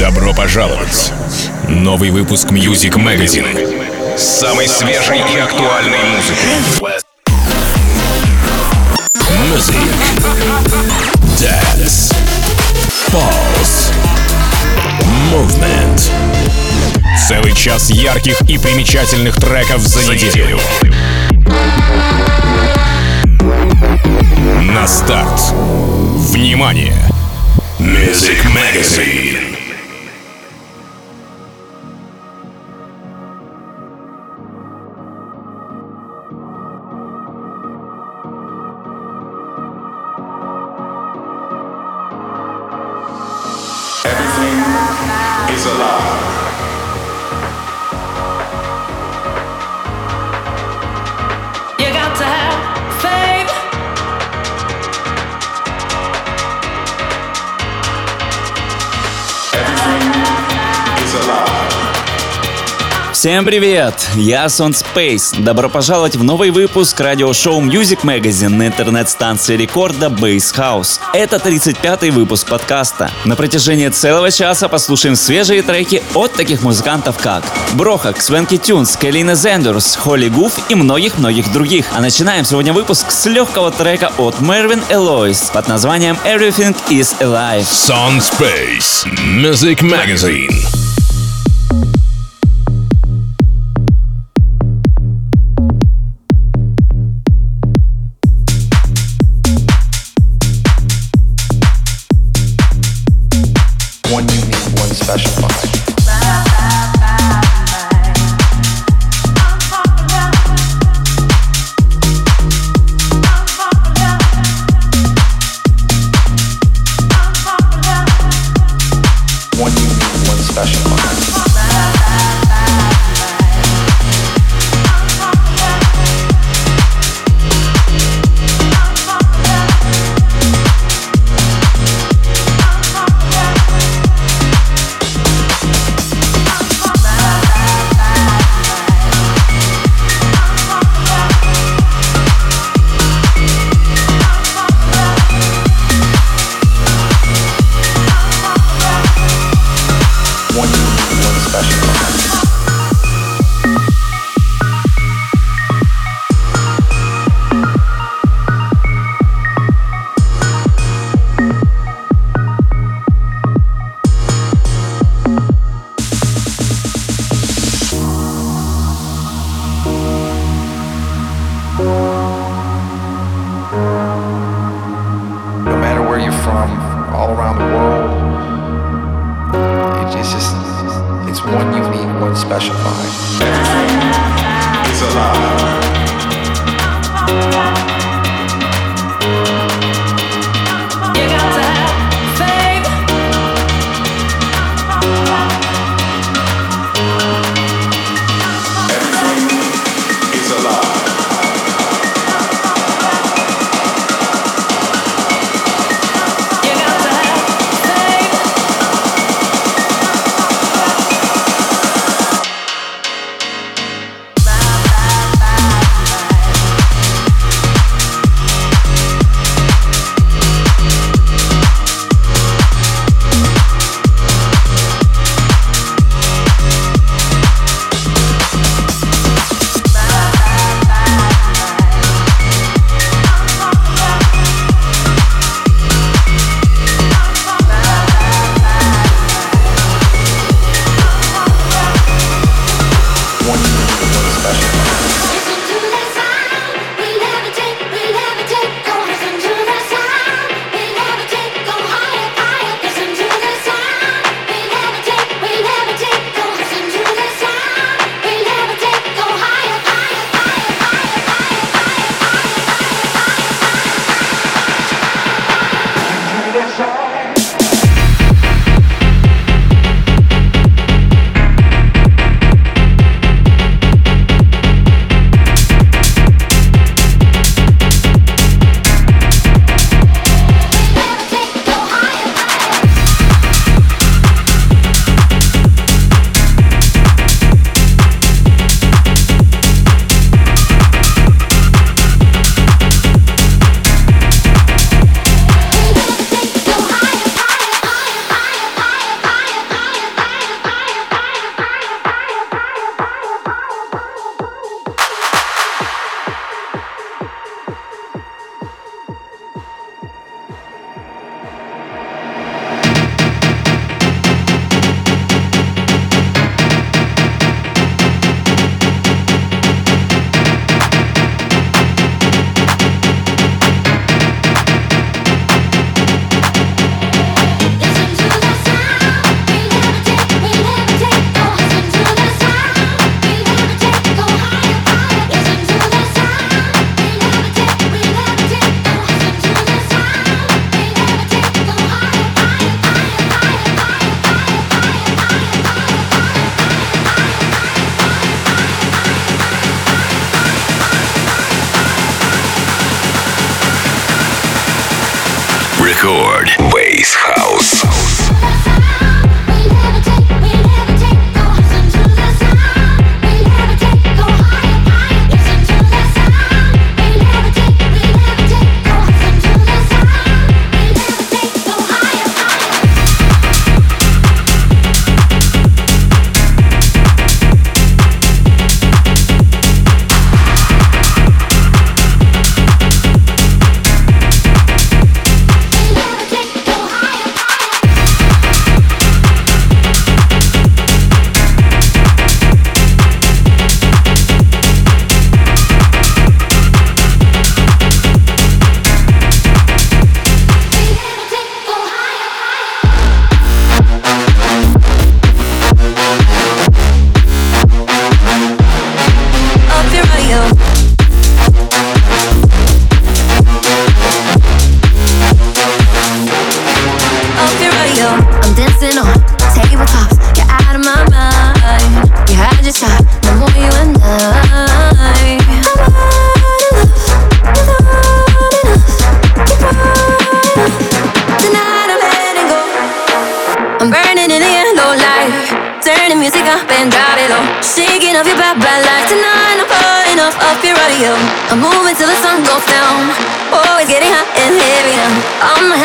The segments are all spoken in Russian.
Добро пожаловать! Новый выпуск Music Magazine с самой свежей и актуальной музыкой. Music, Dance, Pulse, Movement. Целый час ярких и примечательных треков за неделю. На старт. Внимание! Music Magazine. Всем привет! Я Сон Space. Добро пожаловать в новый выпуск радиошоу Music Magazine на интернет-станции рекорда Base House. Это 35-й выпуск подкаста. На протяжении целого часа послушаем свежие треки от таких музыкантов как Брохак, Свенки Тюнс, Келлина Зендерс, Холли Гуф и многих-многих других. А начинаем сегодня выпуск с легкого трека от Мервин Элойс под названием Everything is Alive. Sun Space Music Magazine.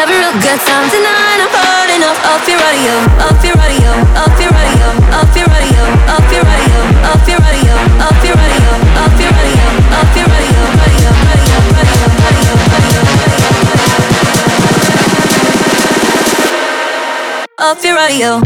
Having a real good time tonight. I'm falling off, off your radio, off your radio, off your radio, off your radio, off your radio, off your radio, off your radio, off your radio, off your radio, radio, radio, radio, radio, radio, radio. Off your radio.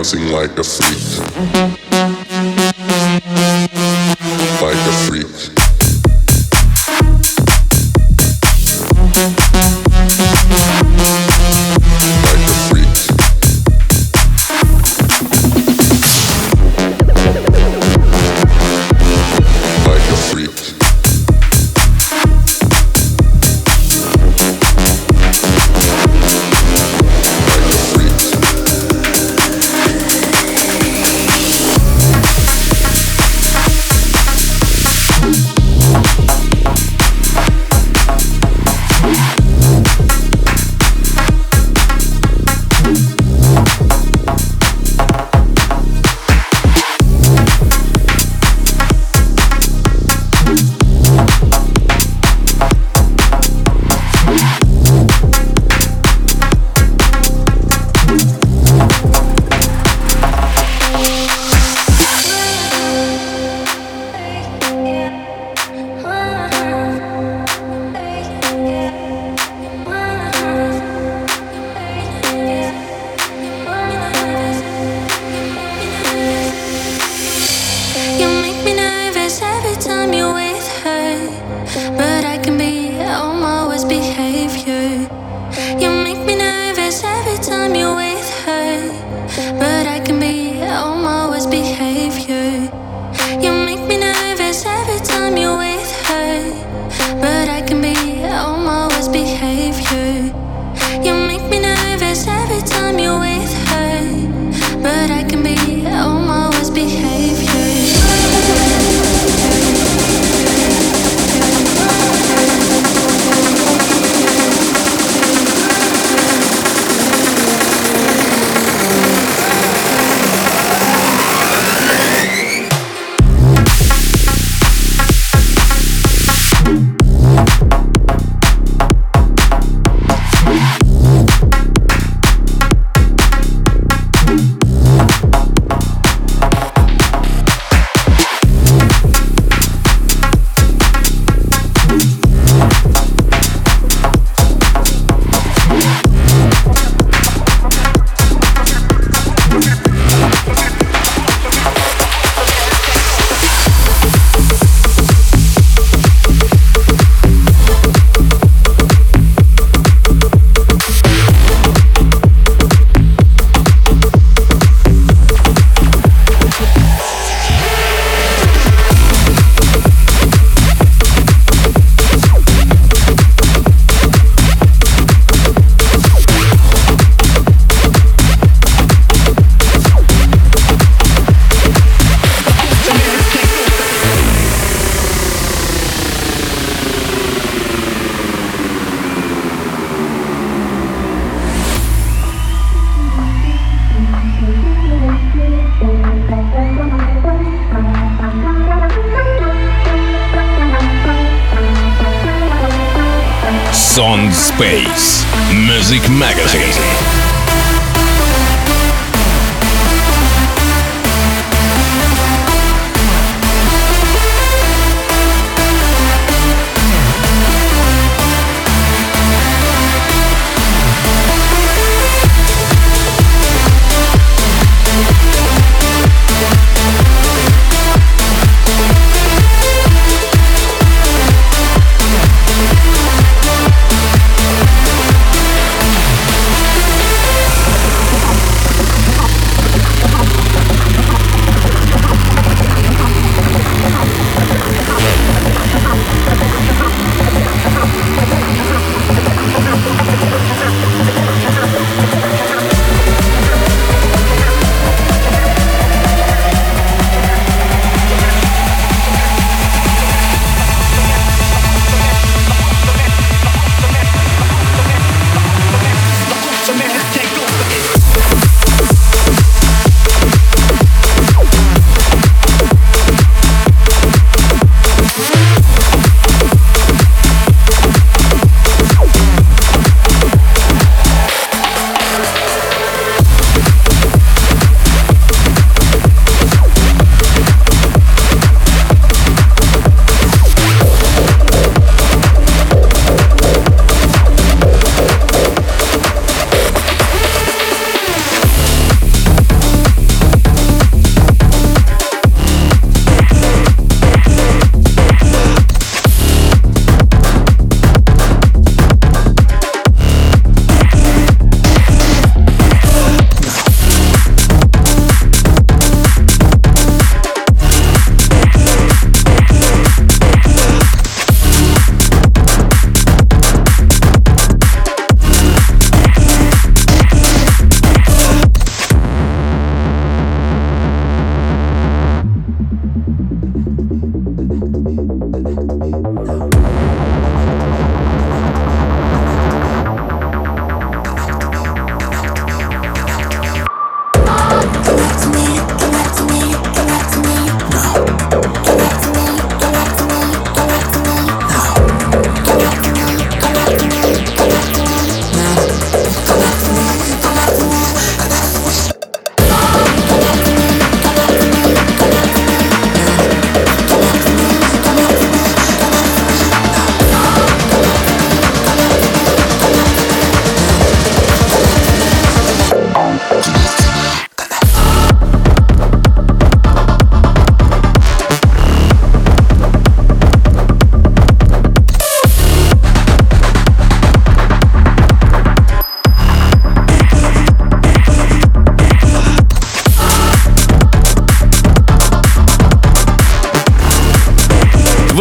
dancing like a freak. Mm-hmm.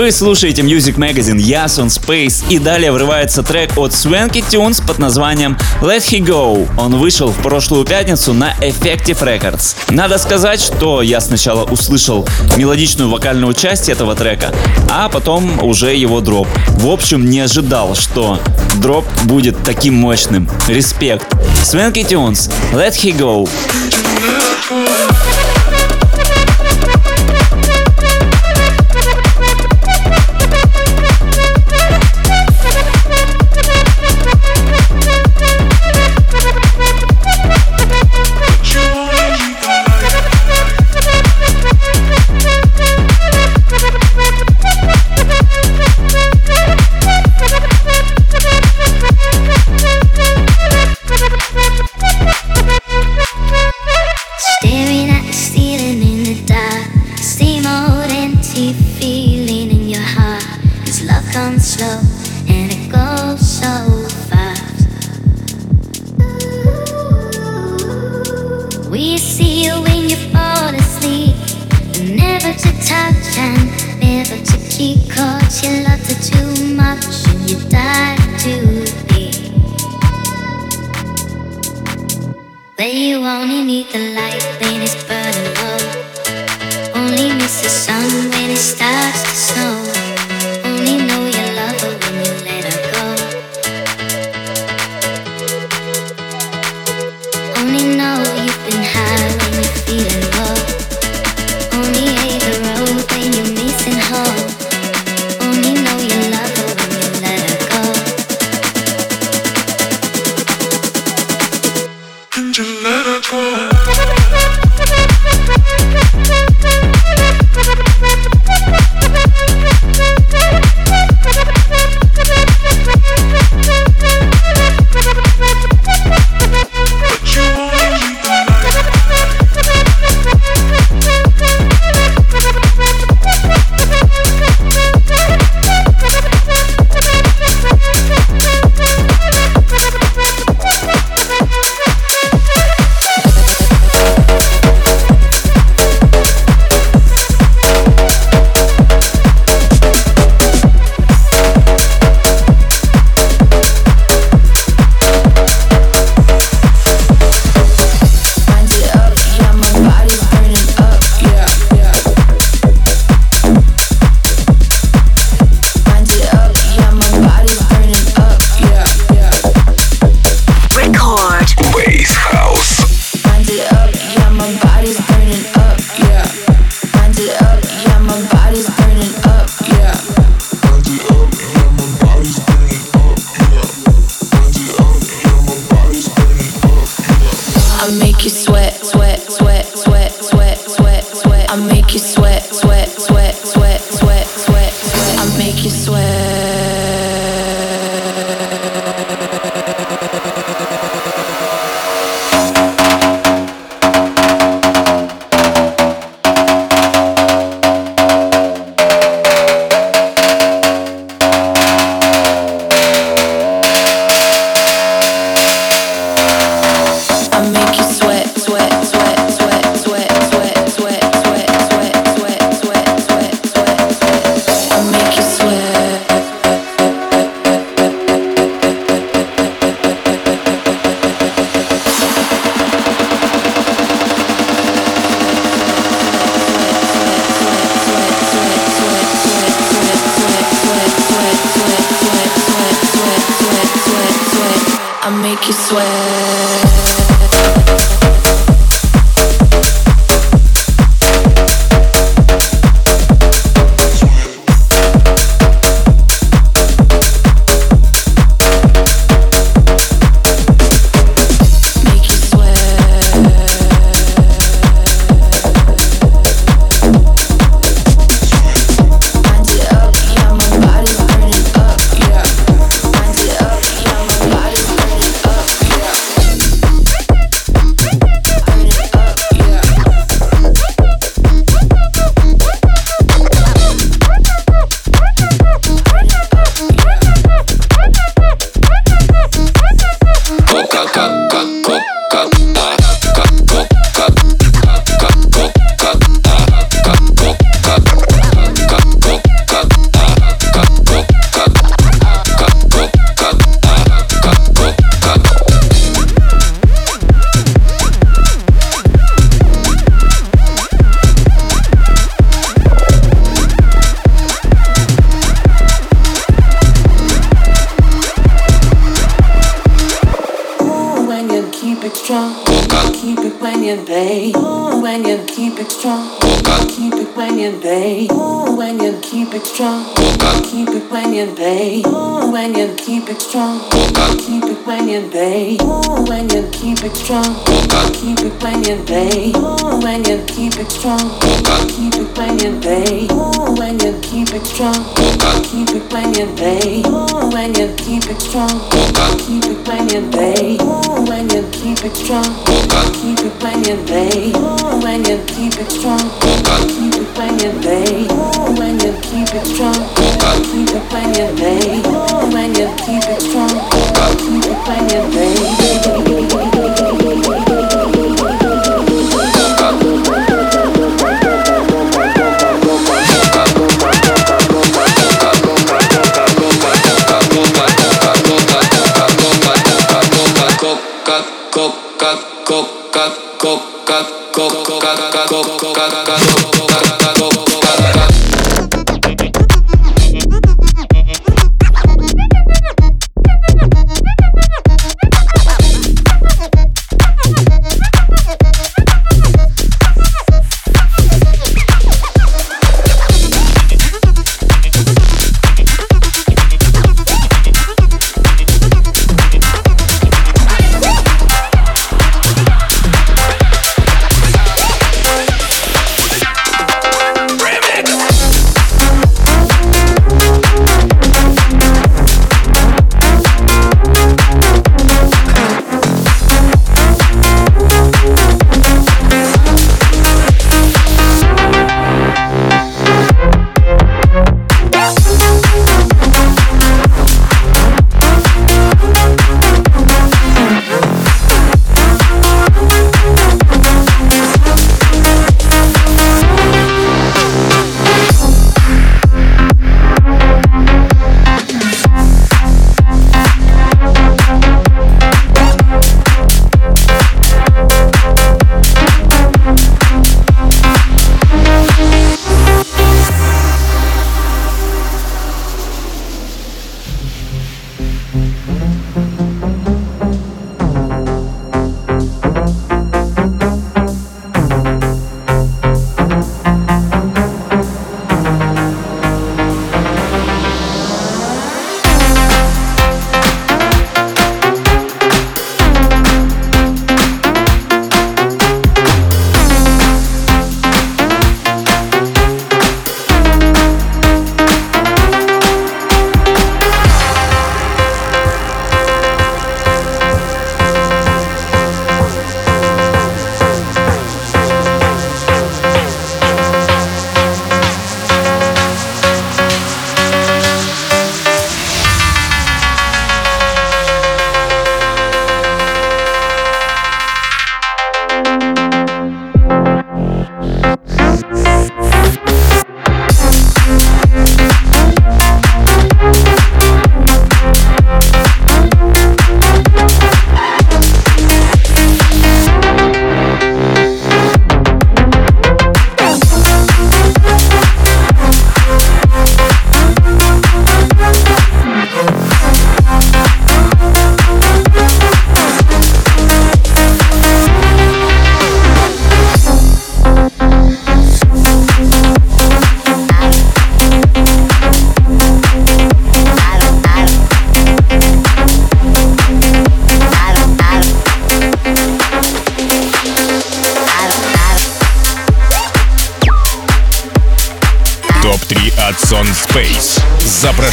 Вы слушаете Music Magazine Yes on и далее врывается трек от Swanky Tunes под названием Let He Go. Он вышел в прошлую пятницу на Effective Records. Надо сказать, что я сначала услышал мелодичную вокальную часть этого трека, а потом уже его дроп. В общем, не ожидал, что дроп будет таким мощным. Респект. Swanky Tunes, Let He Go.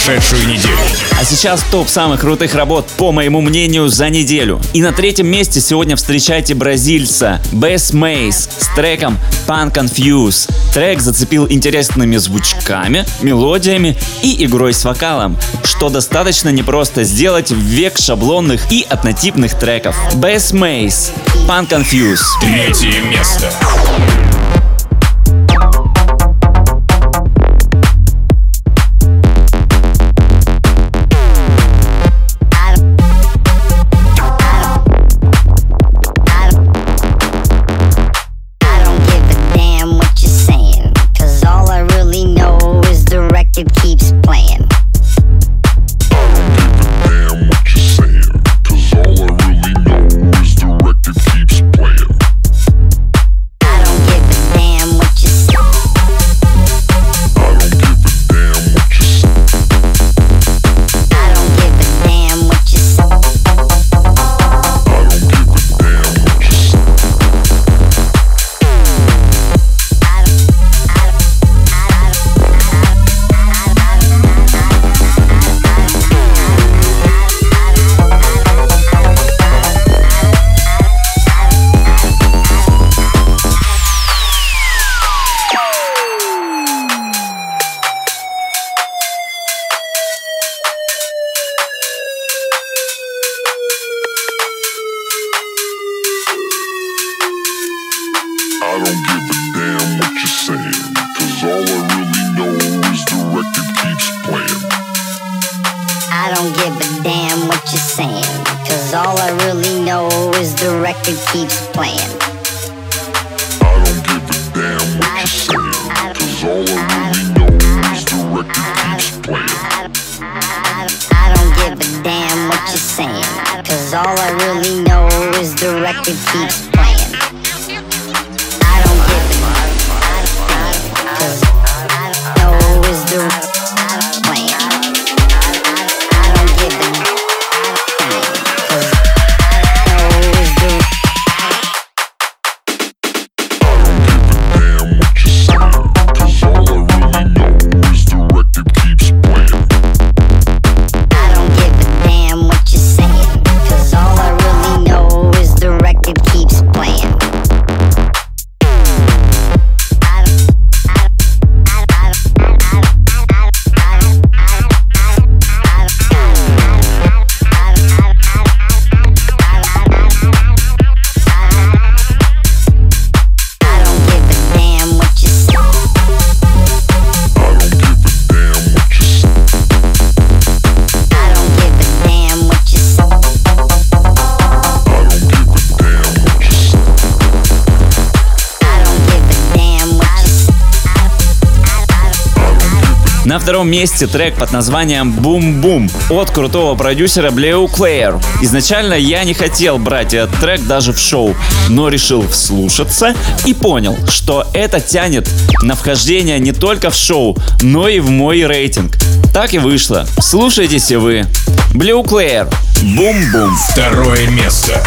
Прошедшую неделю. А сейчас топ самых крутых работ, по моему мнению, за неделю. И на третьем месте сегодня встречайте бразильца Бэс Мейс с треком Pan Confuse. Трек зацепил интересными звучками, мелодиями и игрой с вокалом, что достаточно непросто сделать в век шаблонных и однотипных треков. Бэс Мейс, Pan Confuse. Третье место. седьмом месте трек под названием «Бум Бум» от крутого продюсера Блеу Клеер. Изначально я не хотел брать этот трек даже в шоу, но решил вслушаться и понял, что это тянет на вхождение не только в шоу, но и в мой рейтинг. Так и вышло. Слушайтесь и вы. Blue Claire. Бум-бум. Второе место.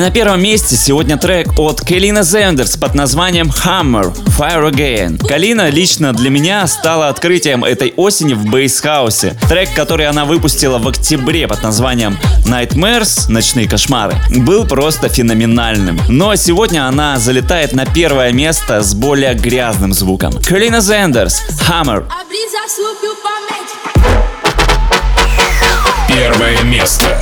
И на первом месте сегодня трек от Калина Зендерс под названием Hammer Fire Again. Калина лично для меня стала открытием этой осени в бейсхаусе. Трек, который она выпустила в октябре под названием Nightmares, Ночные кошмары, был просто феноменальным. Но сегодня она залетает на первое место с более грязным звуком. Калина Зендерс, Hammer. Первое место.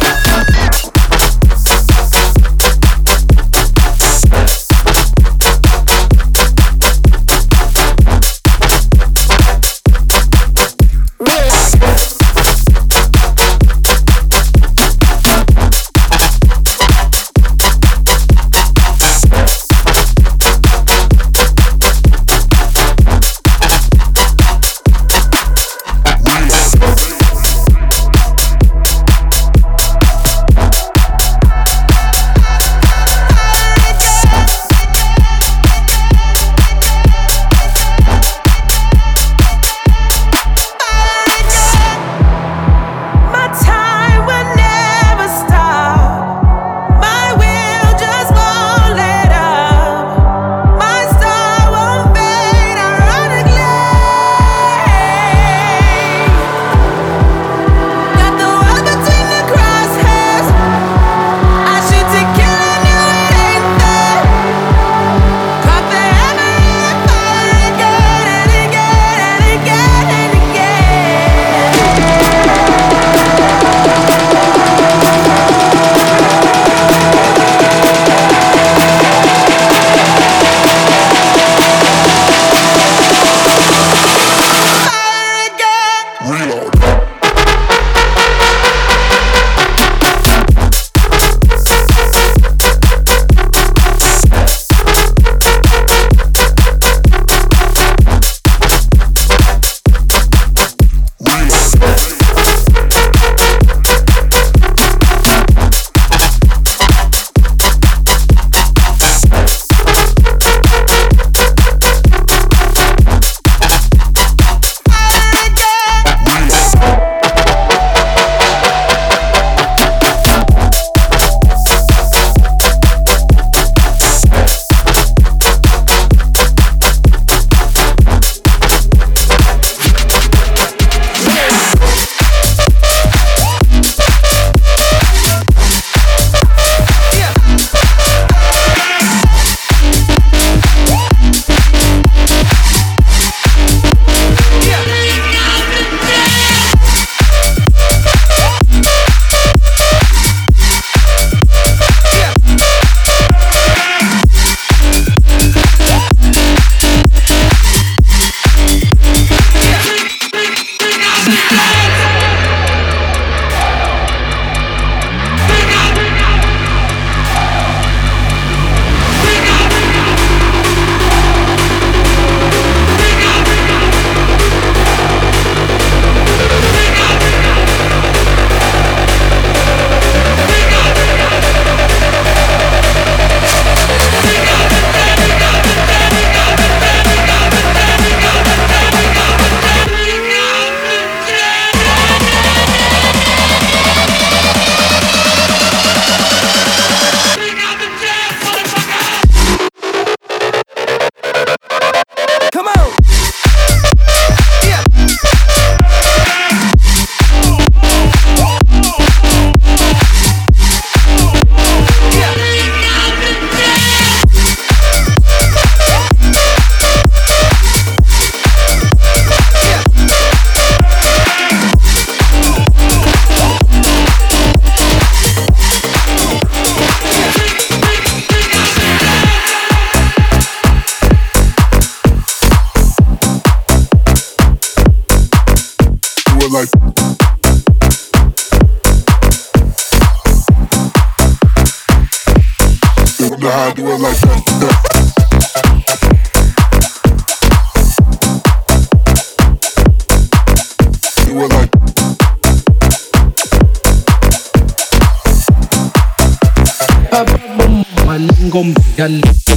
Dale.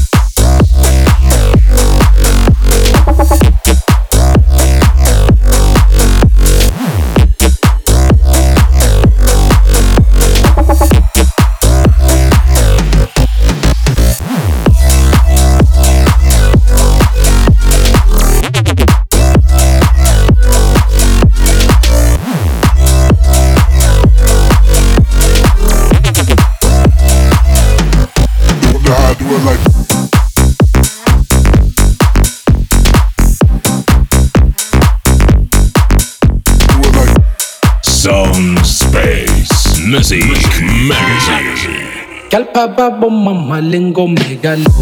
Kalpa babo mamalengo megalo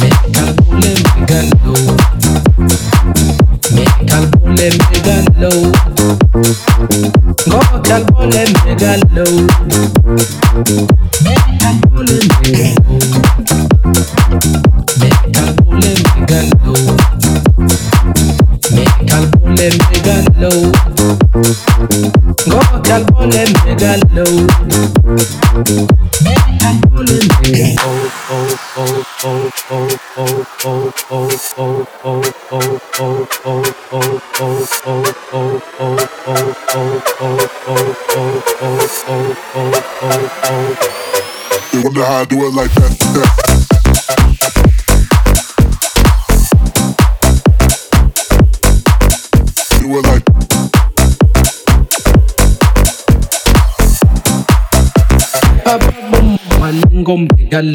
Mekalbule megalo Mekalbule megalo Ngokalbule megalo megalo megalo megalo megalo megalo I do it like that. Gal.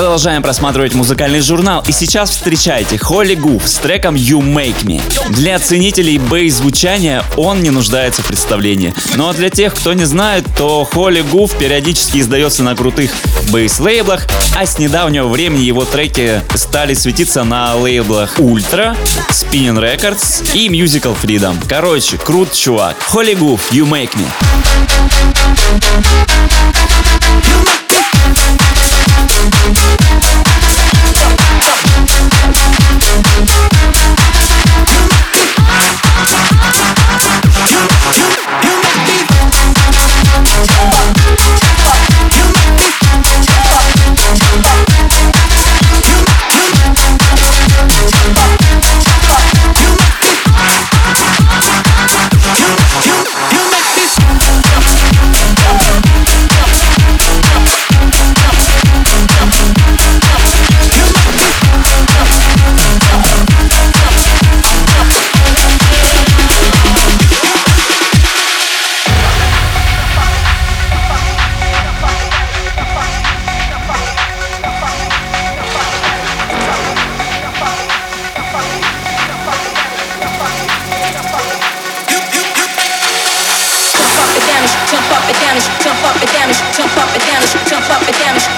Продолжаем просматривать музыкальный журнал, и сейчас встречайте Холли Гуф с треком You Make Me. Для ценителей бейс-звучания он не нуждается в представлении. Ну а для тех, кто не знает, то Холли Гуф периодически издается на крутых бейс-лейблах, а с недавнего времени его треки стали светиться на лейблах Ultra, Spinning Records и Musical Freedom. Короче, крут чувак. Холли Гуф, You Make Me.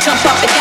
jump up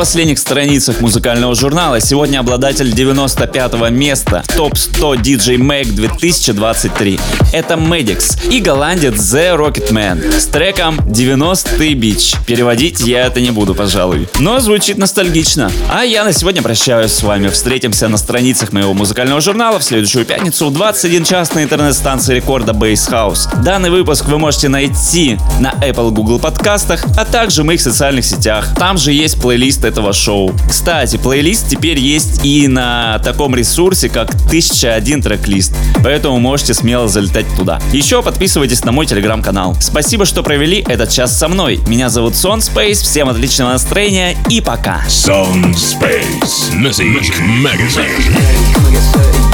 последних страницах музыкального журнала сегодня обладатель 95 места топ-100 DJ Mag 2023. Это Medix и голландец The Rocketman с треком 90 Бич. Переводить я это не буду, пожалуй. Но звучит ностальгично. А я на сегодня прощаюсь с вами. Встретимся на страницах моего музыкального журнала в следующую пятницу в 21 час на интернет-станции рекорда Base House. Данный выпуск вы можете найти на Apple Google подкастах, а также в моих социальных сетях. Там же есть плейлист этого шоу. Кстати, плейлист теперь есть и на таком ресурсе, как 1001 трек-лист. Поэтому можете смело залетать туда. Еще подписывайтесь на мой телеграм-канал. Спасибо, что провели этот час со мной. Меня зовут Сон Space. Всем отличного настроения и пока. Sound Space Music Magazine.